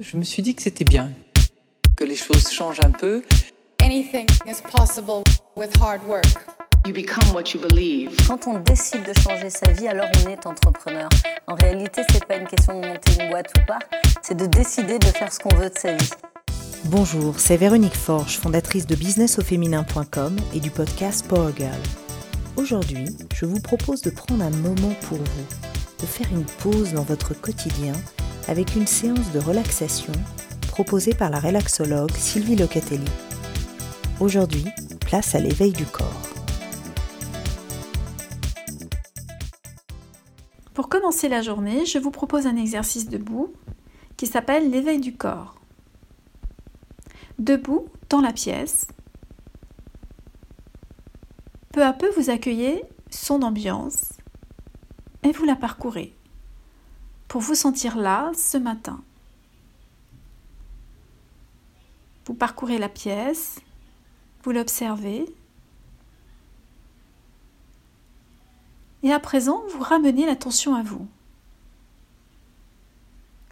Je me suis dit que c'était bien, que les choses changent un peu. Anything is possible with hard work. You become what you believe. Quand on décide de changer sa vie, alors on est entrepreneur. En réalité, c'est pas une question de monter une boîte ou pas, c'est de décider de faire ce qu'on veut de sa vie. Bonjour, c'est Véronique Forge, fondatrice de businessauféminin.com et du podcast Power Girl. Aujourd'hui, je vous propose de prendre un moment pour vous, de faire une pause dans votre quotidien avec une séance de relaxation proposée par la relaxologue Sylvie Locatelli. Aujourd'hui, place à l'éveil du corps. Pour commencer la journée, je vous propose un exercice debout qui s'appelle l'éveil du corps. Debout dans la pièce, peu à peu vous accueillez son ambiance et vous la parcourez pour vous sentir là ce matin. Vous parcourez la pièce, vous l'observez. Et à présent, vous ramenez l'attention à vous.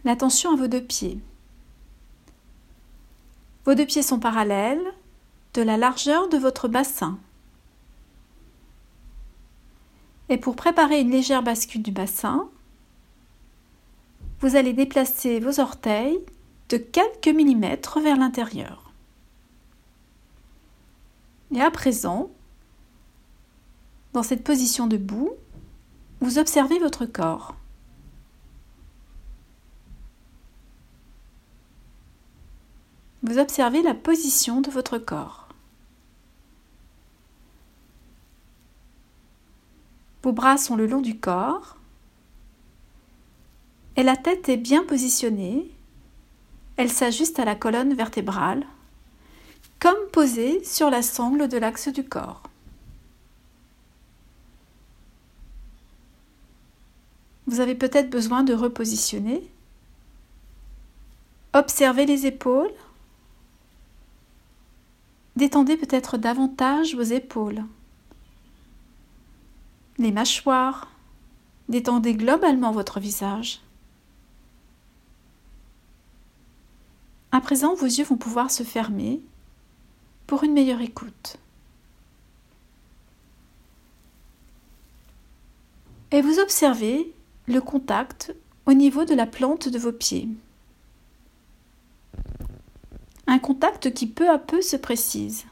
L'attention à vos deux pieds. Vos deux pieds sont parallèles de la largeur de votre bassin. Et pour préparer une légère bascule du bassin, vous allez déplacer vos orteils de quelques millimètres vers l'intérieur. Et à présent, dans cette position debout, vous observez votre corps. Vous observez la position de votre corps. Vos bras sont le long du corps et la tête est bien positionnée. Elle s'ajuste à la colonne vertébrale, comme posée sur la sangle de l'axe du corps. Vous avez peut-être besoin de repositionner. Observez les épaules. Détendez peut-être davantage vos épaules. Les mâchoires. Détendez globalement votre visage. À présent, vos yeux vont pouvoir se fermer pour une meilleure écoute. Et vous observez le contact au niveau de la plante de vos pieds. Un contact qui peu à peu se précise.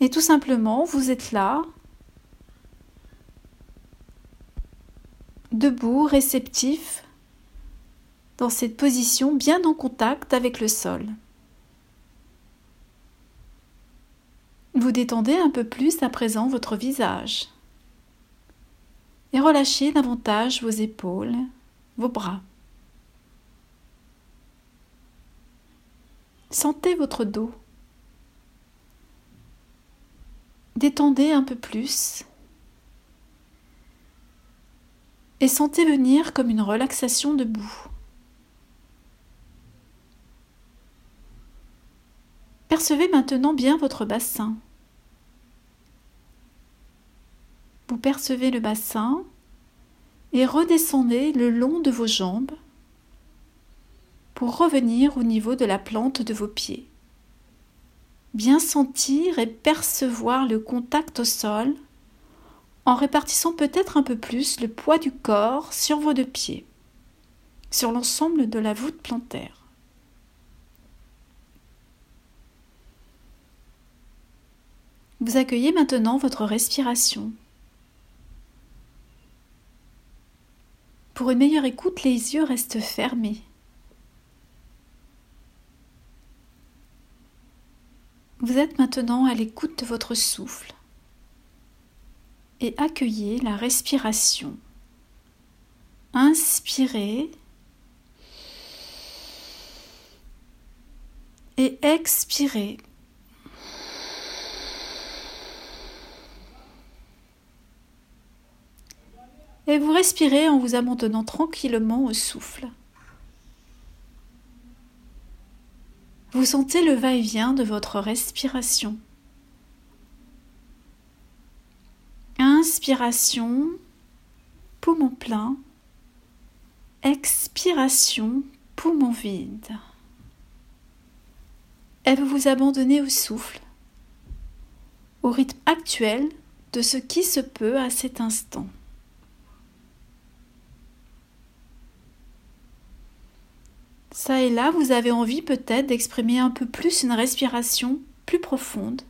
Et tout simplement, vous êtes là, debout, réceptif dans cette position bien en contact avec le sol. Vous détendez un peu plus à présent votre visage et relâchez davantage vos épaules, vos bras. Sentez votre dos. Détendez un peu plus et sentez venir comme une relaxation debout. Percevez maintenant bien votre bassin. Vous percevez le bassin et redescendez le long de vos jambes pour revenir au niveau de la plante de vos pieds. Bien sentir et percevoir le contact au sol en répartissant peut-être un peu plus le poids du corps sur vos deux pieds, sur l'ensemble de la voûte plantaire. Vous accueillez maintenant votre respiration. Pour une meilleure écoute, les yeux restent fermés. Vous êtes maintenant à l'écoute de votre souffle et accueillez la respiration. Inspirez et expirez. Et vous respirez en vous abandonnant tranquillement au souffle. Vous sentez le va-et-vient de votre respiration. Inspiration, poumon plein. Expiration, poumon vide. Et vous vous abandonnez au souffle, au rythme actuel de ce qui se peut à cet instant. Ça et là, vous avez envie peut-être d'exprimer un peu plus une respiration plus profonde.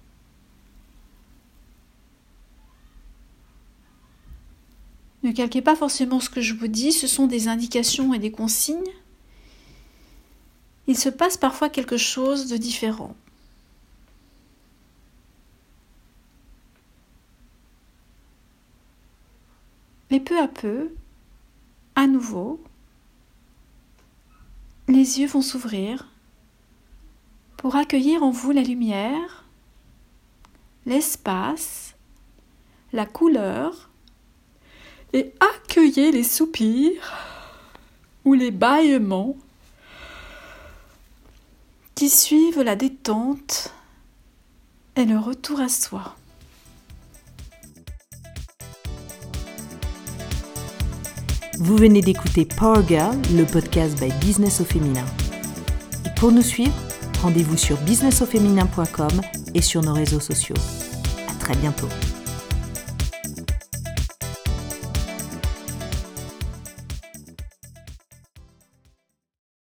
Ne calquez pas forcément ce que je vous dis, ce sont des indications et des consignes. Il se passe parfois quelque chose de différent. Mais peu à peu, à nouveau, les yeux vont s'ouvrir pour accueillir en vous la lumière, l'espace, la couleur et accueillir les soupirs ou les bâillements qui suivent la détente et le retour à soi. Vous venez d'écouter Power Girl, le podcast by Business au féminin. Et pour nous suivre, rendez-vous sur businessauféminin.com et sur nos réseaux sociaux. À très bientôt.